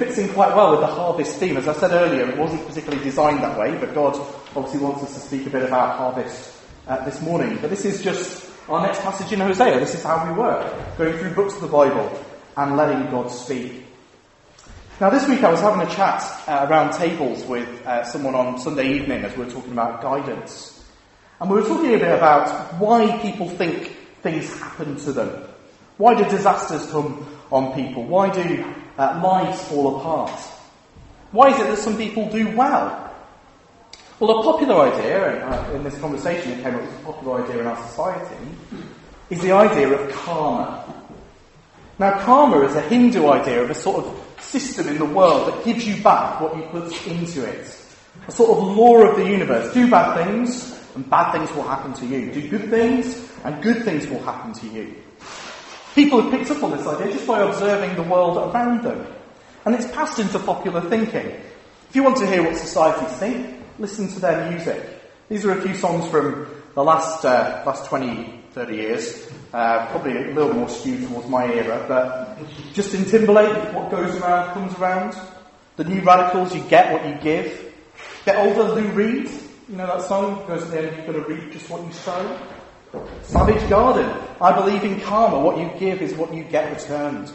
fits in quite well with the harvest theme. As I said earlier, it wasn't particularly designed that way, but God obviously wants us to speak a bit about harvest uh, this morning. But this is just our next passage in Hosea. This is how we work, going through books of the Bible and letting God speak. Now, this week I was having a chat uh, around tables with uh, someone on Sunday evening as we were talking about guidance. And we were talking a bit about why people think things happen to them. Why do disasters come on people? Why do uh, lives fall apart? Why is it that some people do well? Well, a popular idea, uh, in this conversation it came up as a popular idea in our society, is the idea of karma. Now, karma is a Hindu idea of a sort of system in the world that gives you back what you put into it. A sort of law of the universe. Do bad things, and bad things will happen to you. Do good things, and good things will happen to you. People have picked up on this idea just by observing the world around them. And it's passed into popular thinking. If you want to hear what societies think, listen to their music. These are a few songs from the last, uh, last 20, 30 years. Uh, probably a little more skewed towards my era, but Justin Timberlake, what goes around comes around. The New Radicals, you get what you give. Get older, Lou Reed, you know that song goes at the end, you're going to reap just what you sow. Savage Garden, I believe in karma. What you give is what you get returned.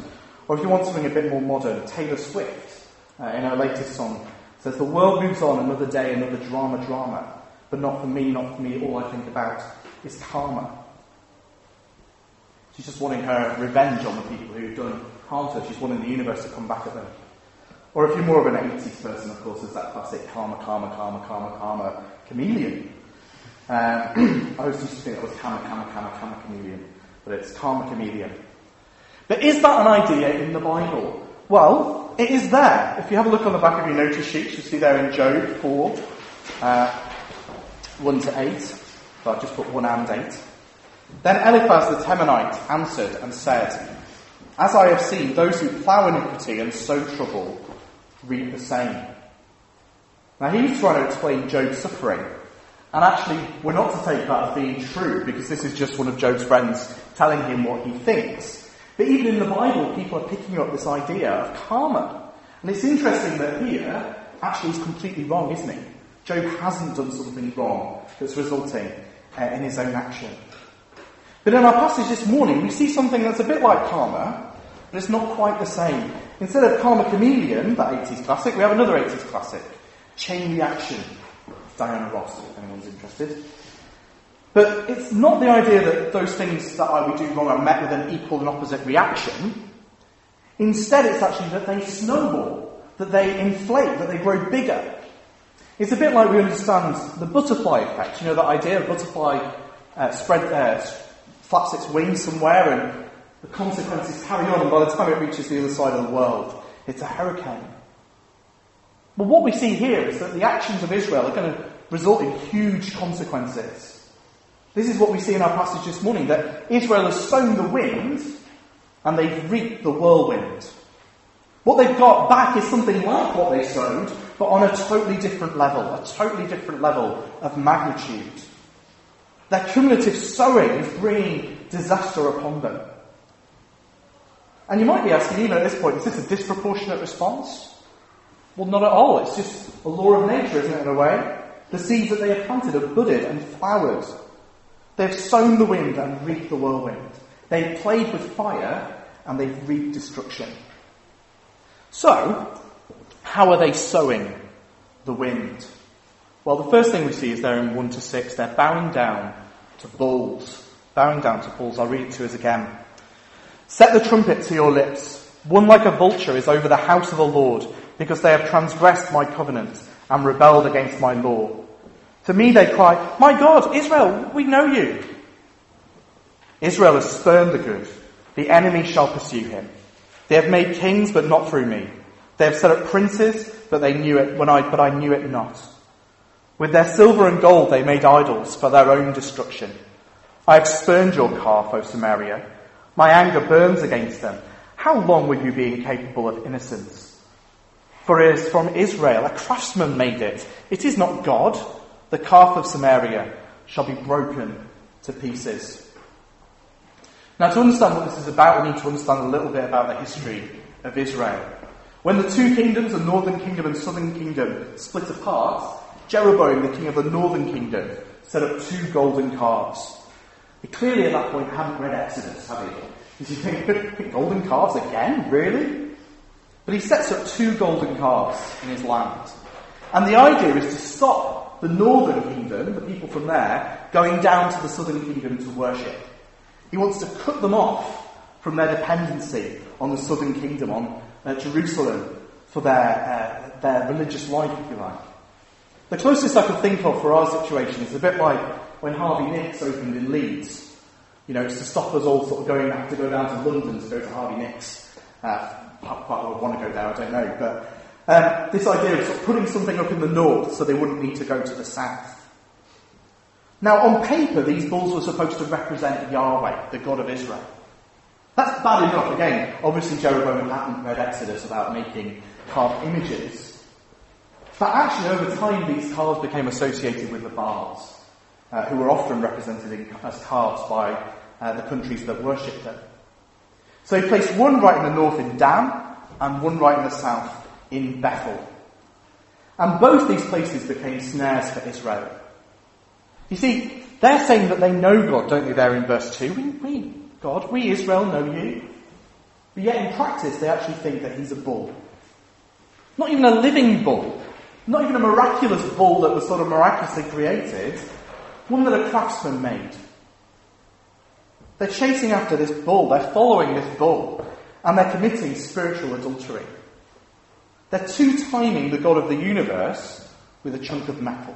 Or if you want something a bit more modern, Taylor Swift, uh, in her latest song, says, The world moves on another day, another drama, drama. But not for me, not for me. All I think about is karma. She's just wanting her revenge on the people who've done harm to her. She's wanting the universe to come back at them. Or if you're more of an 80s person, of course, there's that classic karma, karma, karma, karma, karma chameleon. Um, I always used to think it was karma, karma, karma, karma chameleon, but it's karma chameleon. But is that an idea in the Bible? Well, it is there. If you have a look on the back of your notice sheet, you see there in Job 4, uh, 1 to 8. So I've just put 1 and 8. Then Eliphaz the Temanite answered and said, As I have seen, those who plough iniquity and sow trouble reap the same. Now he's trying to explain Job's suffering. And actually, we're not to take that as being true, because this is just one of Job's friends telling him what he thinks. But even in the Bible, people are picking up this idea of karma. And it's interesting that here, actually, he's completely wrong, isn't he? Job hasn't done something wrong that's resulting uh, in his own action. But in our passage this morning, we see something that's a bit like karma, but it's not quite the same. Instead of karma chameleon, that 80s classic, we have another 80s classic, chain reaction. Diana Ross, if anyone's interested. But it's not the idea that those things that I would do wrong are met with an equal and opposite reaction. Instead, it's actually that they snowball, that they inflate, that they grow bigger. It's a bit like we understand the butterfly effect. You know, that idea of butterfly uh, spread, uh, flaps its wings somewhere and the consequences carry on, and by the time it reaches the other side of the world, it's a hurricane. But what we see here is that the actions of Israel are going to result in huge consequences. This is what we see in our passage this morning that Israel has sown the wind and they've reaped the whirlwind. What they've got back is something like what they sowed, but on a totally different level, a totally different level of magnitude. Their cumulative sowing is bringing disaster upon them. And you might be asking, even at this point, is this a disproportionate response? Well, not at all. It's just a law of nature, isn't it, in a way? The seeds that they have planted have budded and flowered. They've sown the wind and reaped the whirlwind. They've played with fire and they've reaped destruction. So, how are they sowing the wind? Well, the first thing we see is they're in 1 to 6, they're bowing down to bulls. Bowing down to bulls. I'll read it to us again. Set the trumpet to your lips. One like a vulture is over the house of the Lord because they have transgressed my covenant and rebelled against my law. To me they cry, My God, Israel, we know you. Israel has spurned the good. The enemy shall pursue him. They have made kings, but not through me. They have set up princes, but they knew it when I, but I knew it not. With their silver and gold they made idols for their own destruction. I have spurned your calf, O Samaria. My anger burns against them. How long will you be incapable of innocence? For it is from Israel, a craftsman made it. It is not God. The calf of Samaria shall be broken to pieces. Now, to understand what this is about, we need to understand a little bit about the history of Israel. When the two kingdoms, the northern kingdom and southern kingdom, split apart, Jeroboam, the king of the northern kingdom, set up two golden calves. He clearly at that point hadn't read Exodus, have he? Because you think, golden calves again? Really? But he sets up two golden calves in his land. And the idea is to stop the northern kingdom, the people from there, going down to the southern kingdom to worship. He wants to cut them off from their dependency on the southern kingdom, on uh, Jerusalem, for their, uh, their religious life, if you like. The closest I could think of for our situation is a bit like when Harvey Nicks opened in Leeds. You know, it's to stop us all sort of going, have to go down to London to go to Harvey Nicks. Uh, quite would want to go there, I don't know. But um, this idea of, sort of putting something up in the north so they wouldn't need to go to the south. Now, on paper, these bulls were supposed to represent Yahweh, the God of Israel. That's bad enough. Again, obviously Jeroboam hadn't read Exodus about making carved images. But actually, over time, these calves became associated with the Baals, uh, who were often represented in, as calves by uh, the countries that worshipped them. So he placed one right in the north in Dan, and one right in the south in Bethel. And both these places became snares for Israel. You see, they're saying that they know God, don't they, there in verse 2? We, we, God, we Israel know you. But yet in practice, they actually think that he's a bull. Not even a living bull. Not even a miraculous bull that was sort of miraculously created. One that a craftsman made. They're chasing after this bull. They're following this bull. And they're committing spiritual adultery. They're two-timing the God of the universe with a chunk of metal.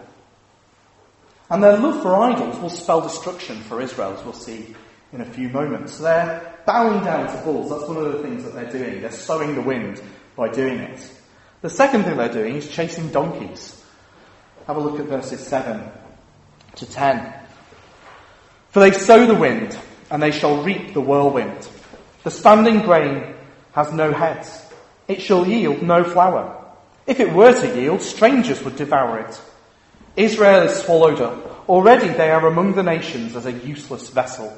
And their love for idols will spell destruction for Israel, as we'll see in a few moments. They're bowing down to bulls. That's one of the things that they're doing. They're sowing the wind by doing it. The second thing they're doing is chasing donkeys. Have a look at verses 7 to 10. For they sow the wind, and they shall reap the whirlwind. The standing grain has no heads. It shall yield no flour. If it were to yield, strangers would devour it. Israel is swallowed up. Already they are among the nations as a useless vessel.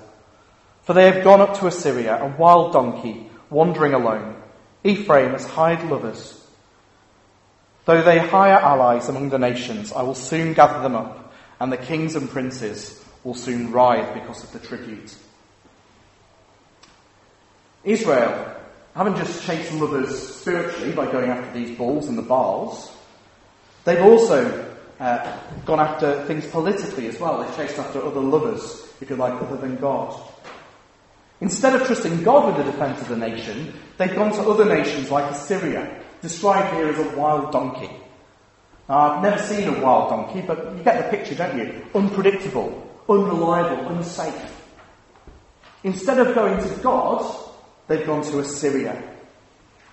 For they have gone up to Assyria, a wild donkey, wandering alone. Ephraim has hired lovers. Though they hire allies among the nations, I will soon gather them up, and the kings and princes will soon writhe because of the tribute. Israel haven't just chased lovers spiritually by going after these bulls and the Baals, they've also uh, gone after things politically as well. They've chased after other lovers, if you like, other than God. Instead of trusting God with the defense of the nation, they've gone to other nations like Assyria, described here as a wild donkey. Now, I've never seen a wild donkey, but you get the picture, don't you? Unpredictable, unreliable, unsafe. Instead of going to God, they've gone to Assyria.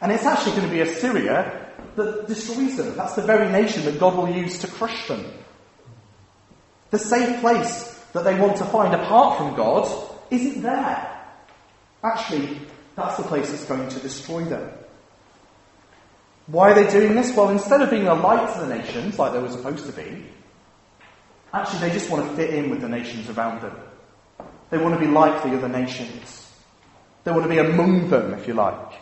And it's actually going to be Assyria that destroys them. That's the very nation that God will use to crush them. The safe place that they want to find apart from God isn't there. Actually, that's the place that's going to destroy them. Why are they doing this? Well, instead of being a light to the nations, like they were supposed to be, actually they just want to fit in with the nations around them. They want to be like the other nations. They want to be among them, if you like.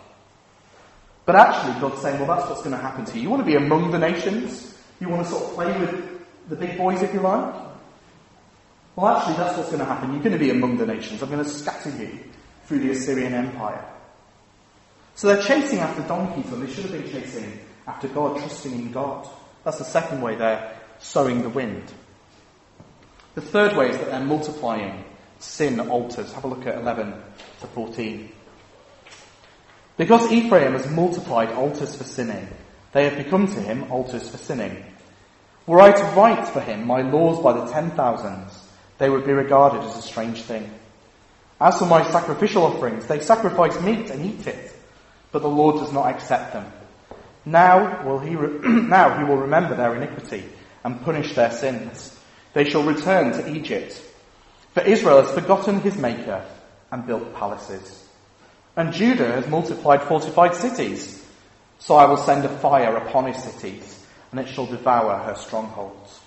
But actually, God's saying, well, that's what's going to happen to you. You want to be among the nations? You want to sort of play with the big boys, if you like? Well, actually, that's what's going to happen. You're going to be among the nations. I'm going to scatter you through the Assyrian Empire. So they're chasing after donkeys when they should have been chasing after God, trusting in God. That's the second way they're sowing the wind. The third way is that they're multiplying sin altars. Have a look at 11 to 14. Because Ephraim has multiplied altars for sinning, they have become to him altars for sinning. Were I to write for him my laws by the ten thousands, they would be regarded as a strange thing. As for my sacrificial offerings, they sacrifice meat and eat it but the Lord does not accept them. Now will he re- now he will remember their iniquity and punish their sins. They shall return to Egypt. For Israel has forgotten his maker and built palaces. And Judah has multiplied fortified cities. So I will send a fire upon his cities, and it shall devour her strongholds.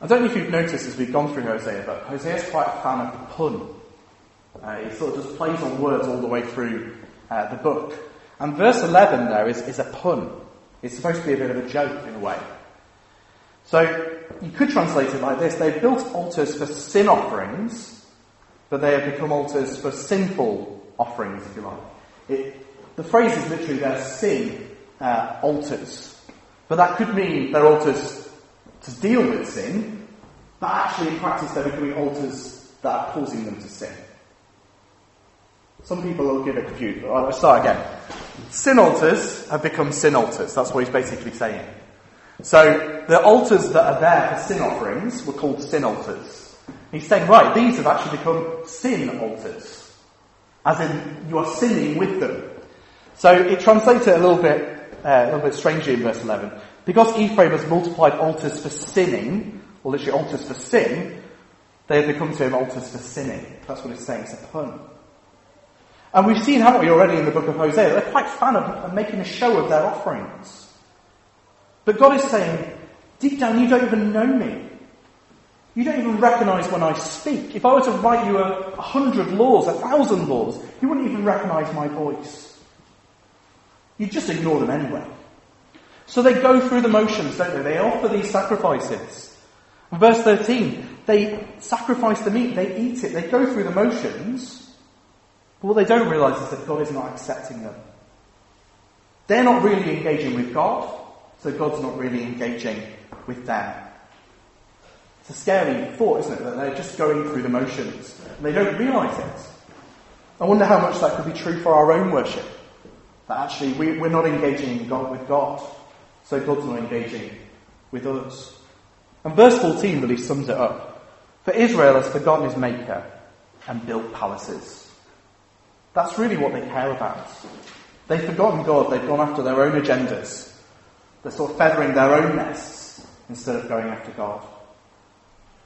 I don't know if you've noticed as we've gone through Hosea, but Hosea is quite a fan of the pun. Uh, he sort of just plays on words all the way through uh, the book. And verse 11 there is, is a pun. It's supposed to be a bit of a joke in a way. So you could translate it like this. They've built altars for sin offerings, but they have become altars for sinful offerings, if you like. It, the phrase is literally their sin uh, altars. But that could mean they're altars to deal with sin, but actually in practice they're becoming altars that are causing them to sin. Some people will get it confused. Let's start again. Sin altars have become sin altars. That's what he's basically saying. So the altars that are there for sin offerings were called sin altars. He's saying, right, these have actually become sin altars. As in, you are sinning with them. So it translates it a little bit, uh, a little bit strangely in verse 11. Because Ephraim has multiplied altars for sinning, or literally altars for sin, they have become to him altars for sinning. That's what it's saying. It's a pun. And we've seen, haven't we, already in the book of Hosea, they're quite fan of, of making a show of their offerings. But God is saying, deep down, you don't even know me. You don't even recognize when I speak. If I were to write you a, hundred laws, a thousand laws, you wouldn't even recognize my voice. You'd just ignore them anyway. So they go through the motions, don't they? They offer these sacrifices. verse 13, they sacrifice the meat, they eat it, they go through the motions, but what they don't realize is that God is not accepting them. They're not really engaging with God, so God's not really engaging with them. It's a scary thought, isn't it? That they're just going through the motions and they don't realize it. I wonder how much that could be true for our own worship. That actually we, we're not engaging God with God, so God's not engaging with us. And verse 14 really sums it up. For Israel has forgotten his maker and built palaces. That's really what they care about. They've forgotten God, they've gone after their own agendas. They're sort of feathering their own nests instead of going after God.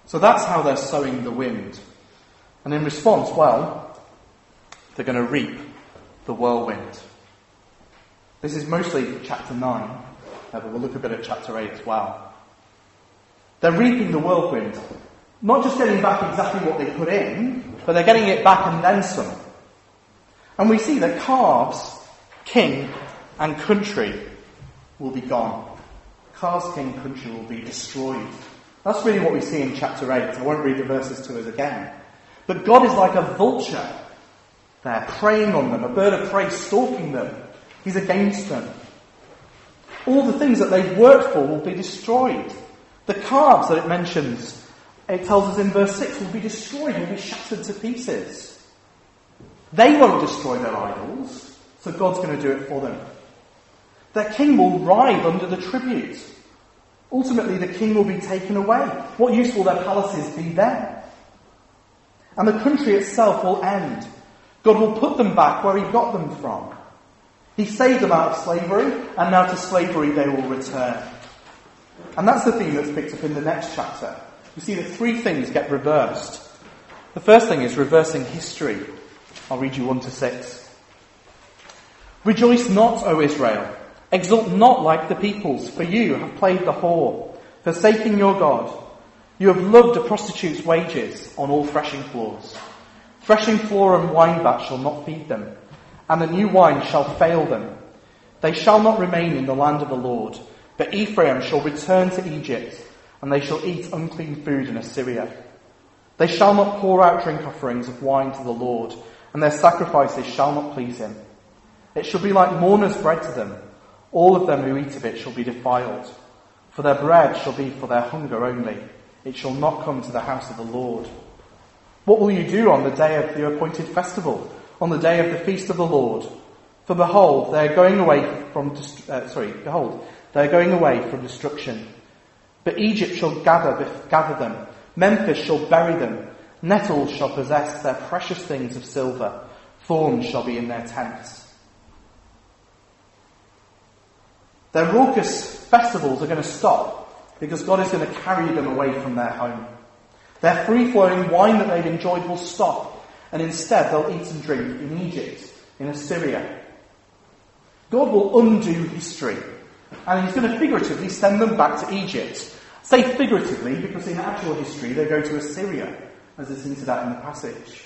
So that's how they're sowing the wind. And in response, well, they're going to reap the whirlwind. This is mostly chapter 9, uh, but we'll look a bit at chapter 8 as well. They're reaping the whirlwind, not just getting back exactly what they put in, but they're getting it back and then some. And we see that calves, king, and country will be gone. Calves, king, country will be destroyed. That's really what we see in chapter 8. I won't read the verses to us again. But God is like a vulture there, preying on them, a bird of prey stalking them. He's against them. All the things that they've worked for will be destroyed. The calves that it mentions, it tells us in verse 6, will be destroyed, will be shattered to pieces. They won't destroy their idols, so God's going to do it for them. Their king will writhe under the tribute. Ultimately, the king will be taken away. What use will their palaces be then? And the country itself will end. God will put them back where He got them from. He saved them out of slavery, and now to slavery they will return. And that's the theme that's picked up in the next chapter. You see that three things get reversed. The first thing is reversing history. I'll read you 1 to 6. Rejoice not, O Israel. Exult not like the peoples, for you have played the whore, forsaking your God. You have loved a prostitute's wages on all threshing floors. Threshing floor and wine vat shall not feed them, and the new wine shall fail them. They shall not remain in the land of the Lord, but Ephraim shall return to Egypt, and they shall eat unclean food in Assyria. They shall not pour out drink offerings of wine to the Lord, and their sacrifices shall not please him. It shall be like mourner's bread to them. All of them who eat of it shall be defiled. For their bread shall be for their hunger only. It shall not come to the house of the Lord. What will you do on the day of the appointed festival, on the day of the feast of the Lord? For behold, they are going away from, uh, sorry, behold, they are going away from destruction. But Egypt shall gather, gather them. Memphis shall bury them. Nettles shall possess their precious things of silver. Thorns shall be in their tents. Their raucous festivals are going to stop because God is going to carry them away from their home. Their free flowing wine that they've enjoyed will stop, and instead they'll eat and drink in Egypt, in Assyria. God will undo history, and He's going to figuratively send them back to Egypt. say figuratively because in actual history they go to Assyria as it's hinted at in the passage.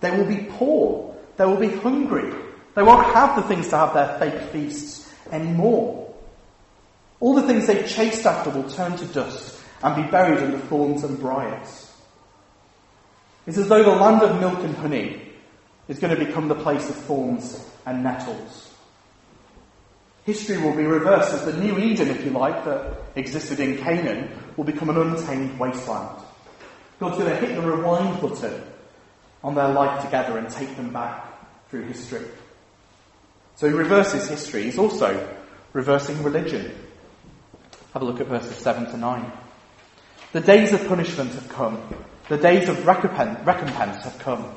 They will be poor. They will be hungry. They won't have the things to have their fake feasts anymore. All the things they chased after will turn to dust and be buried under thorns and briars. It's as though the land of milk and honey is going to become the place of thorns and nettles. History will be reversed as the new Eden, if you like, that existed in Canaan will become an untamed wasteland. God's going to hit the rewind button on their life together and take them back through history. So he reverses history. He's also reversing religion. Have a look at verses 7 to 9. The days of punishment have come. The days of recompense have come.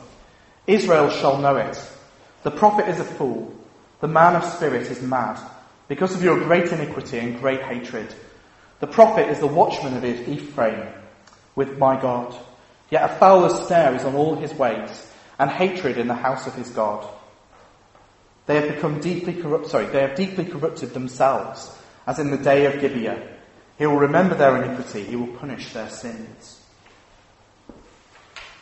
Israel shall know it. The prophet is a fool. The man of spirit is mad because of your great iniquity and great hatred. The prophet is the watchman of Ephraim with my God. Yet a fowler's snare is on all his ways, and hatred in the house of his God. They have become deeply corrupt, sorry, they have deeply corrupted themselves, as in the day of Gibeah. He will remember their iniquity, he will punish their sins.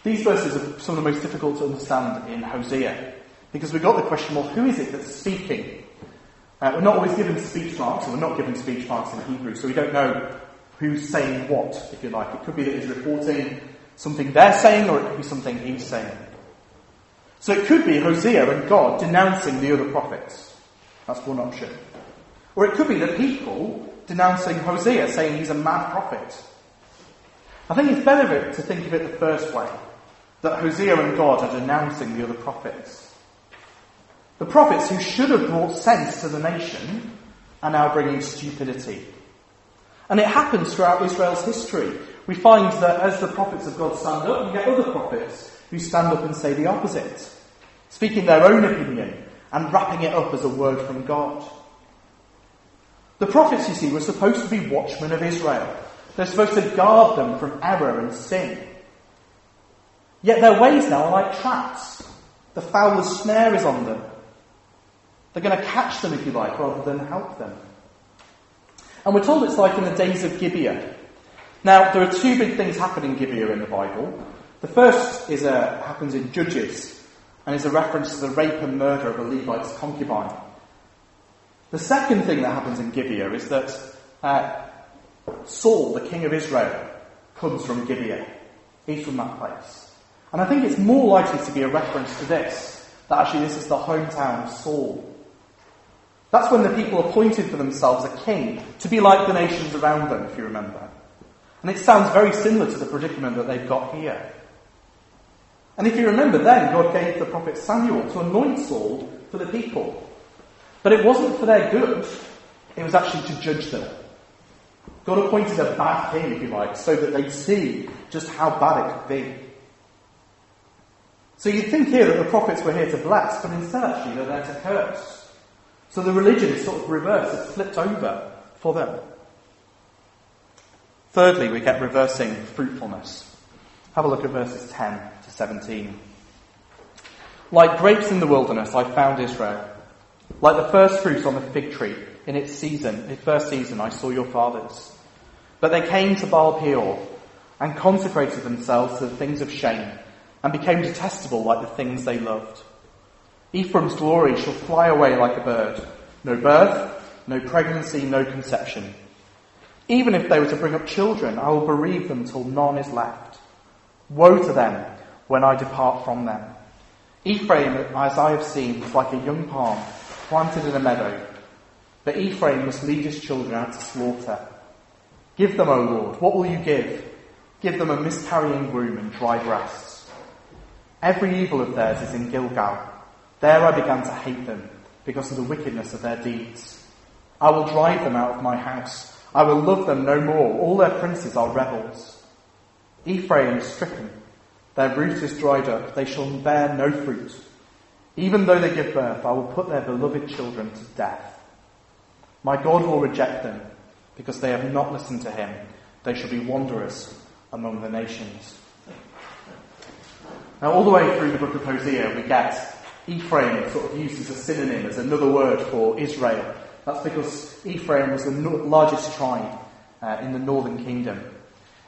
These verses are some of the most difficult to understand in Hosea, because we've got the question, well, who is it that's speaking? Uh, we're not always given speech marks, and we're not given speech marks in Hebrew, so we don't know who's saying what, if you like. It could be that he's reporting something they're saying, or it could be something he's saying. So it could be Hosea and God denouncing the other prophets. That's one option. Or it could be the people denouncing Hosea, saying he's a mad prophet. I think it's better to think of it the first way that Hosea and God are denouncing the other prophets. The prophets who should have brought sense to the nation are now bringing stupidity. And it happens throughout Israel's history. We find that as the prophets of God stand up, you get other prophets who stand up and say the opposite, speaking their own opinion and wrapping it up as a word from God. The prophets, you see, were supposed to be watchmen of Israel. They're supposed to guard them from error and sin. Yet their ways now are like traps. The fowler's snare is on them. They're going to catch them, if you like, rather than help them. And we're told it's like in the days of Gibeah. Now, there are two big things happen in Gibeah in the Bible. The first is a, happens in Judges, and is a reference to the rape and murder of a Levite's concubine. The second thing that happens in Gibeah is that uh, Saul, the king of Israel, comes from Gibeah. He's from that place. And I think it's more likely to be a reference to this, that actually this is the hometown of Saul. That's when the people appointed for themselves a king to be like the nations around them, if you remember. And it sounds very similar to the predicament that they've got here. And if you remember then, God gave the prophet Samuel to anoint Saul for the people. But it wasn't for their good, it was actually to judge them. God appointed a bad king, if you like, so that they'd see just how bad it could be. So you'd think here that the prophets were here to bless, but instead actually they're there to curse. So the religion is sort of reversed, it's flipped over for them. Thirdly, we get reversing fruitfulness. Have a look at verses 10 to 17. Like grapes in the wilderness, I found Israel. Like the first fruits on the fig tree in its season, its first season, I saw your fathers. But they came to Baal Peor and consecrated themselves to the things of shame and became detestable like the things they loved. Ephraim's glory shall fly away like a bird. No birth, no pregnancy, no conception. Even if they were to bring up children, I will bereave them till none is left. Woe to them when I depart from them. Ephraim, as I have seen, is like a young palm planted in a meadow. But Ephraim must lead his children out to slaughter. Give them, O Lord, what will you give? Give them a miscarrying womb and dry breasts. Every evil of theirs is in Gilgal. There I began to hate them because of the wickedness of their deeds. I will drive them out of my house. I will love them no more. All their princes are rebels. Ephraim is stricken. Their root is dried up. They shall bear no fruit. Even though they give birth, I will put their beloved children to death. My God will reject them because they have not listened to him. They shall be wanderers among the nations. Now, all the way through the book of Hosea, we get Ephraim sort of used as a synonym, as another word for Israel. That's because Ephraim was the largest tribe uh, in the northern kingdom.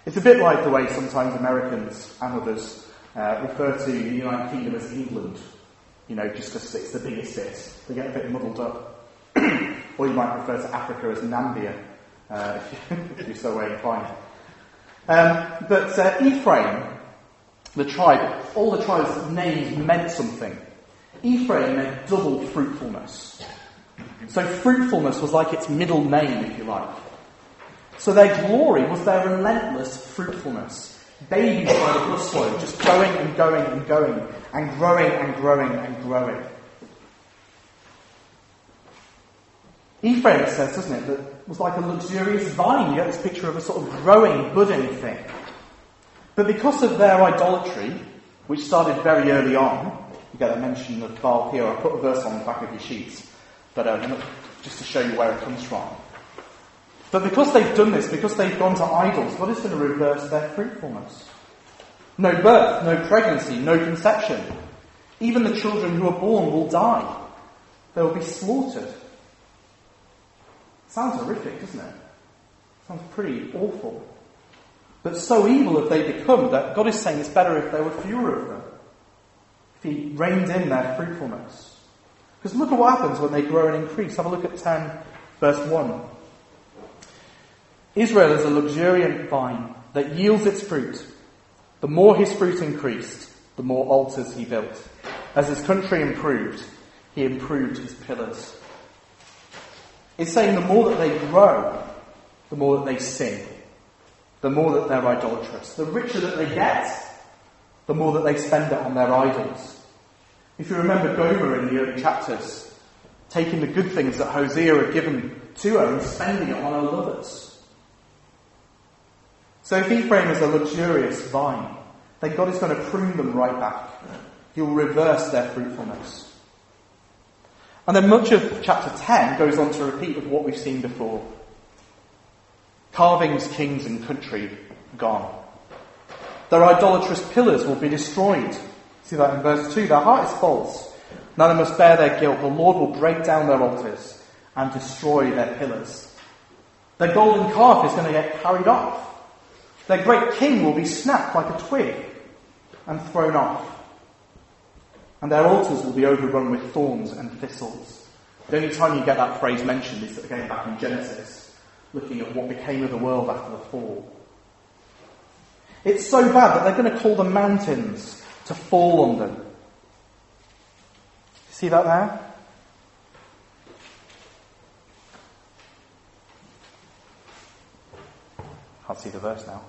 It's a bit like the way sometimes Americans and others uh, refer to the United Kingdom as England. you know, just because it's the biggest bit. They get a bit muddled up. or you might refer to Africa as Nambia, uh, if you're so way inclined. Um, but uh, Ephraim, the tribe, all the tribes' names meant something. Ephraim meant double fruitfulness. So fruitfulness was like its middle name, if you like. So their glory was their relentless fruitfulness. Babies by the busload, just going and going and going, and growing and growing and growing. Ephraim, says, doesn't it, that was like a luxurious vine. You get this picture of a sort of growing, budding thing. But because of their idolatry, which started very early on, you get a mention of Baal here. I put a verse on the back of your sheets, but uh, just to show you where it comes from. But because they've done this, because they've gone to idols, God is going to reverse their fruitfulness. No birth, no pregnancy, no conception. Even the children who are born will die. They will be slaughtered. Sounds horrific, doesn't it? Sounds pretty awful. But so evil have they become that God is saying it's better if there were fewer of them. If He reined in their fruitfulness. Because look at what happens when they grow and increase. Have a look at 10, verse 1. Israel is a luxuriant vine that yields its fruit. The more his fruit increased, the more altars he built. As his country improved, he improved his pillars. It's saying the more that they grow, the more that they sin, the more that they're idolatrous. The richer that they get, the more that they spend it on their idols. If you remember Gomer in the early chapters, taking the good things that Hosea had given to her and spending it on her lovers. So if Ephraim is a luxurious vine, then God is going to prune them right back. He'll reverse their fruitfulness. And then much of chapter 10 goes on to repeat of what we've seen before. Carvings, kings, and country gone. Their idolatrous pillars will be destroyed. See that in verse 2. Their heart is false. They must bear their guilt. The Lord will break down their altars and destroy their pillars. Their golden calf is going to get carried off. Their great king will be snapped like a twig and thrown off. And their altars will be overrun with thorns and thistles. The only time you get that phrase mentioned is again back in Genesis, looking at what became of the world after the fall. It's so bad that they're going to call the mountains to fall on them. See that there? Can't see the verse now.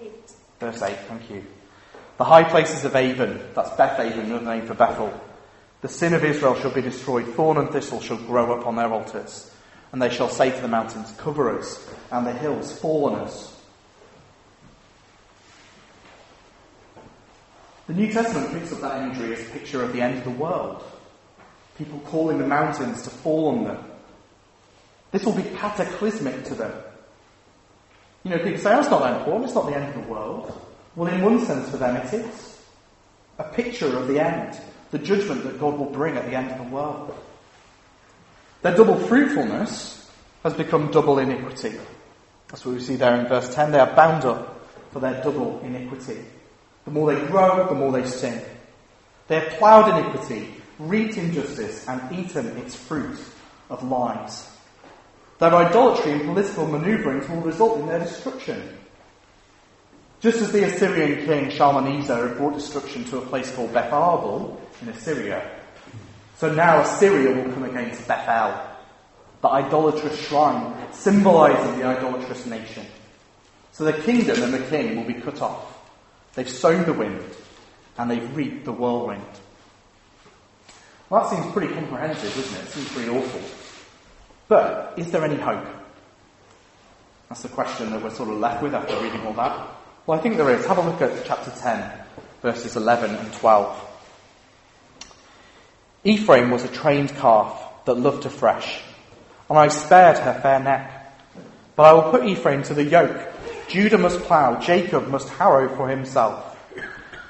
Eight. Verse 8, thank you. The high places of Aven, that's Beth Aven, another name for Bethel. The sin of Israel shall be destroyed. Thorn and thistle shall grow up on their altars. And they shall say to the mountains, Cover us, and the hills, fall on us. The New Testament picks up that imagery as a picture of the end of the world. People calling the mountains to fall on them. This will be cataclysmic to them. You know, people say, oh, it's not that important, it's not the end of the world. Well, in one sense, for them, it is. A picture of the end, the judgment that God will bring at the end of the world. Their double fruitfulness has become double iniquity. That's what we see there in verse 10. They are bound up for their double iniquity. The more they grow, the more they sin. They have ploughed iniquity, reaped injustice, and eaten its fruit of lies. Their idolatry and political maneuverings will result in their destruction. Just as the Assyrian king Shalmaneser brought destruction to a place called Beth Arbel in Assyria, so now Assyria will come against Bethel, the idolatrous shrine, symbolizing the idolatrous nation. So the kingdom and the king will be cut off. They've sown the wind and they've reaped the whirlwind. Well, that seems pretty comprehensive, doesn't it? It seems pretty awful. But is there any hope? That's the question that we're sort of left with after reading all that. Well, I think there is. Have a look at chapter 10, verses 11 and 12. Ephraim was a trained calf that loved to fresh, and I spared her fair neck. But I will put Ephraim to the yoke. Judah must plough, Jacob must harrow for himself.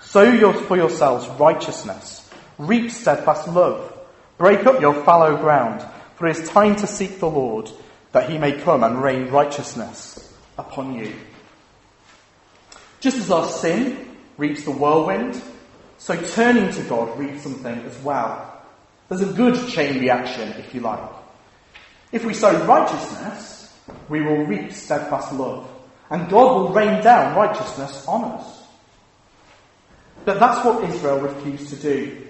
Sow for yourselves righteousness, reap steadfast love, break up your fallow ground, for it is time to seek the Lord, that he may come and rain righteousness upon you. Just as our sin reaps the whirlwind, So turning to God reaps something as well. There's a good chain reaction, if you like. If we sow righteousness, we will reap steadfast love. And God will rain down righteousness on us. But that's what Israel refused to do.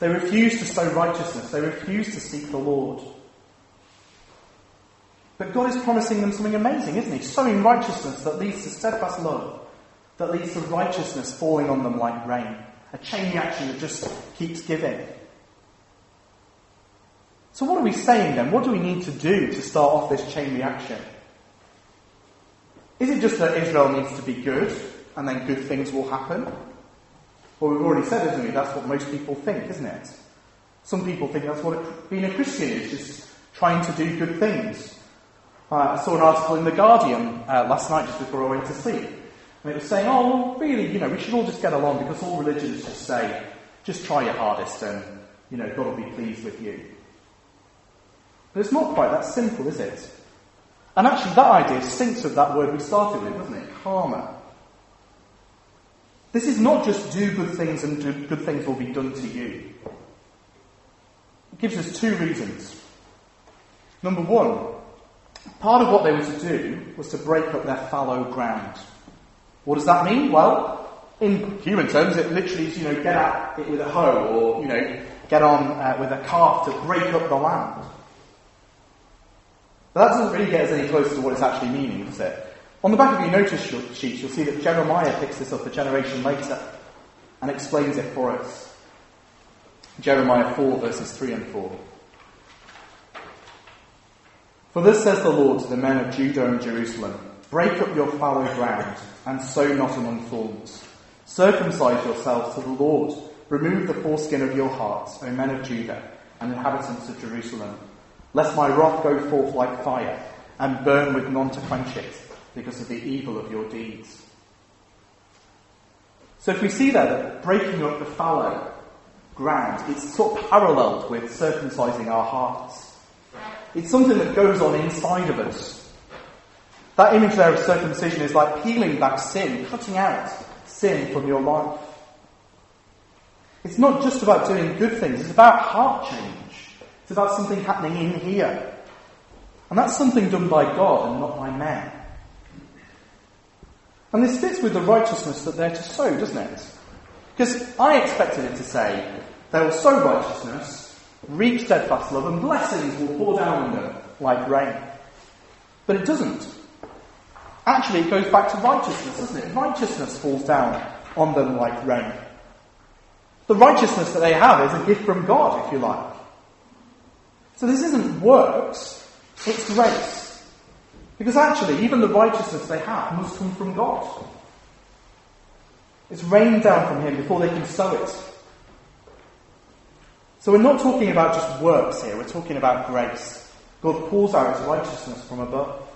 They refused to sow righteousness. They refused to seek the Lord. But God is promising them something amazing, isn't He? Sowing righteousness that leads to steadfast love, that leads to righteousness falling on them like rain. A chain reaction that just keeps giving. So, what are we saying then? What do we need to do to start off this chain reaction? Is it just that Israel needs to be good and then good things will happen? Well, we've already said, isn't we? That's what most people think, isn't it? Some people think that's what being a Christian is, just trying to do good things. Uh, I saw an article in The Guardian uh, last night just before I went to sleep. And it was saying, oh, well, really, you know, we should all just get along because all religions just say, just try your hardest and, you know, God will be pleased with you. But it's not quite that simple, is it? And actually, that idea syncs with that word we started with, doesn't it? Karma. This is not just do good things and do, good things will be done to you. It gives us two reasons. Number one, Part of what they were to do was to break up their fallow ground. What does that mean? Well, in human terms, it literally is, you know, get at it with a hoe or, you know, get on uh, with a cart to break up the land. But that doesn't really get us any closer to what it's actually meaning, does it? On the back of your notice sheets, you'll see that Jeremiah picks this up a generation later and explains it for us. Jeremiah 4, verses 3 and 4. For this says the Lord to the men of Judah and Jerusalem Break up your fallow ground, and sow not among thorns. Circumcise yourselves to the Lord. Remove the foreskin of your hearts, O men of Judah and inhabitants of Jerusalem, lest my wrath go forth like fire, and burn with none to quench it, because of the evil of your deeds. So if we see there that breaking up the fallow ground, it's sort of paralleled with circumcising our hearts. It's something that goes on inside of us. That image there of circumcision is like peeling back sin, cutting out sin from your life. It's not just about doing good things, it's about heart change. It's about something happening in here. And that's something done by God and not by man. And this fits with the righteousness that they're to sow, doesn't it? Because I expected it to say, they will sow righteousness, reap steadfast love, and blessings will pour down on them like rain. But it doesn't. Actually, it goes back to righteousness, doesn't it? Righteousness falls down on them like rain. The righteousness that they have is a gift from God, if you like. So this isn't works, it's grace. Because actually, even the righteousness they have must come from God. It's rained down from Him before they can sow it. So we're not talking about just works here, we're talking about grace. God pours out his righteousness from above.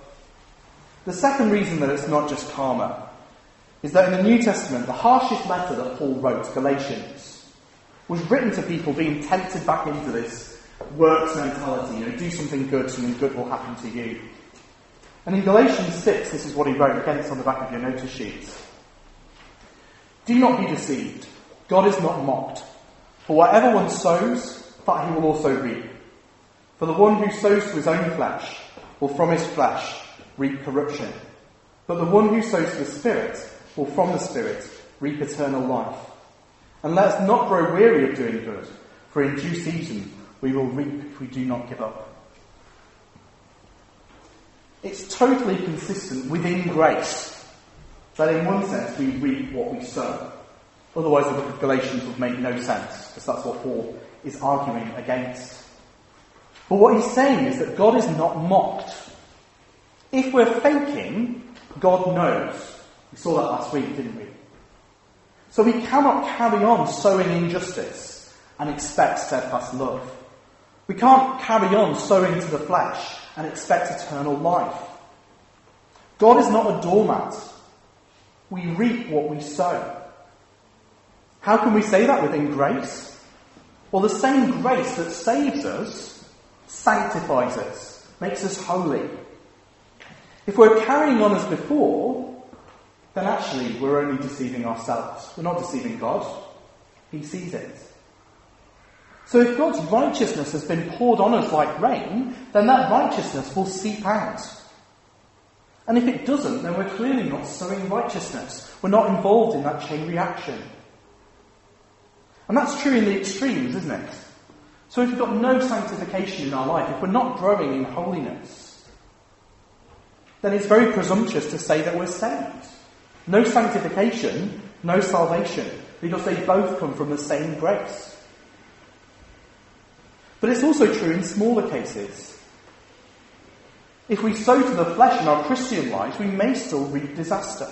The second reason that it's not just karma is that in the New Testament, the harshest letter that Paul wrote, Galatians, was written to people being tempted back into this works mentality. You know, do something good, something good will happen to you. And in Galatians 6, this is what he wrote. Again, it's on the back of your notice sheets. Do not be deceived. God is not mocked. For whatever one sows, that he will also reap. For the one who sows to his own flesh will from his flesh reap corruption. But the one who sows to the Spirit will from the Spirit reap eternal life. And let us not grow weary of doing good, for in due season we will reap if we do not give up. It's totally consistent within grace that in one sense we reap what we sow. Otherwise, the book of Galatians would make no sense, because that's what Paul is arguing against. But what he's saying is that God is not mocked. If we're faking, God knows. We saw that last week, didn't we? So we cannot carry on sowing injustice and expect steadfast love. We can't carry on sowing to the flesh and expect eternal life. God is not a doormat. We reap what we sow. How can we say that within grace? Well, the same grace that saves us sanctifies us, makes us holy. If we're carrying on as before, then actually we're only deceiving ourselves. We're not deceiving God. He sees it. So if God's righteousness has been poured on us like rain, then that righteousness will seep out. And if it doesn't, then we're clearly not sowing righteousness. We're not involved in that chain reaction. And that's true in the extremes, isn't it? So if we've got no sanctification in our life, if we're not growing in holiness, then it's very presumptuous to say that we're saved. No sanctification, no salvation, because they both come from the same grace. But it's also true in smaller cases. If we sow to the flesh in our Christian lives, we may still reap disaster.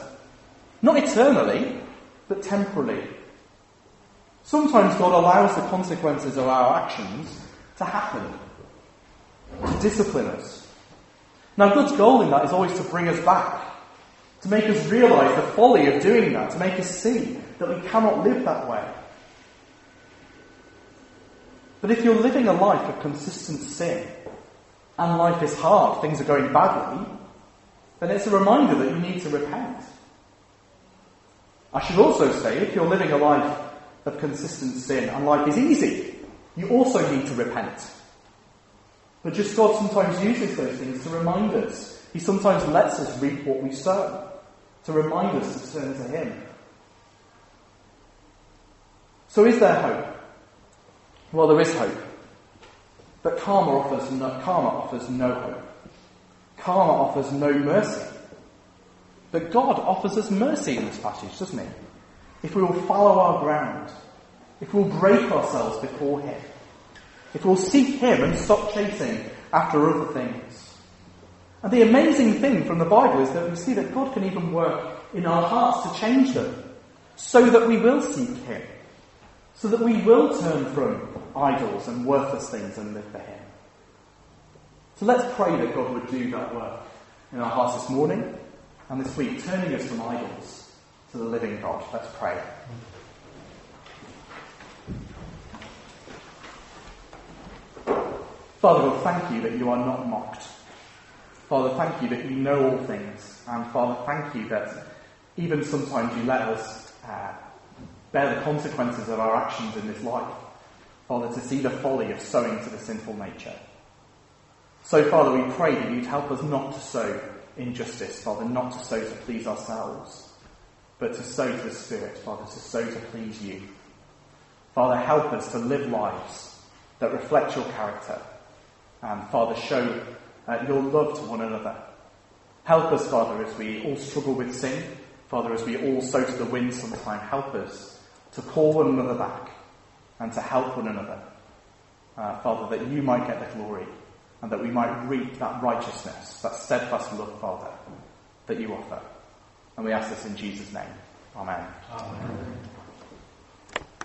Not eternally, but temporarily. Sometimes God allows the consequences of our actions to happen, to discipline us. Now, God's goal in that is always to bring us back, to make us realize the folly of doing that, to make us see that we cannot live that way. But if you're living a life of consistent sin, and life is hard, things are going badly, then it's a reminder that you need to repent. I should also say, if you're living a life of consistent sin and life is easy, you also need to repent. But just God sometimes uses those things to remind us. He sometimes lets us reap what we sow, to remind us to turn to Him. So is there hope? Well, there is hope. But karma offers no, karma offers no hope. Karma offers no mercy. But God offers us mercy in this passage, doesn't he? If we will follow our ground, if we'll break ourselves before Him, if we'll seek Him and stop chasing after other things. And the amazing thing from the Bible is that we see that God can even work in our hearts to change them so that we will seek Him so that we will turn from idols and worthless things and live for Him. So let's pray that God would do that work in our hearts this morning and this week, turning us from idols to the living God. Let's pray. Father God, thank you that you are not mocked. Father, thank you that you know all things. And Father, thank you that even sometimes you let us uh, bear the consequences of our actions in this life. Father, to see the folly of sowing to the sinful nature. So, Father, we pray that you'd help us not to sow injustice, Father, not to sow to please ourselves, but to sow to the Spirit, Father, to sow to please you. Father, help us to live lives that reflect your character. And, Father, show uh, your love to one another. Help us, Father, as we all struggle with sin. Father, as we all sow to the wind sometime, help us to call one another back and to help one another. Uh, Father, that you might get the glory and that we might reap that righteousness, that steadfast love, Father, that you offer. And we ask this in Jesus' name. Amen. Amen.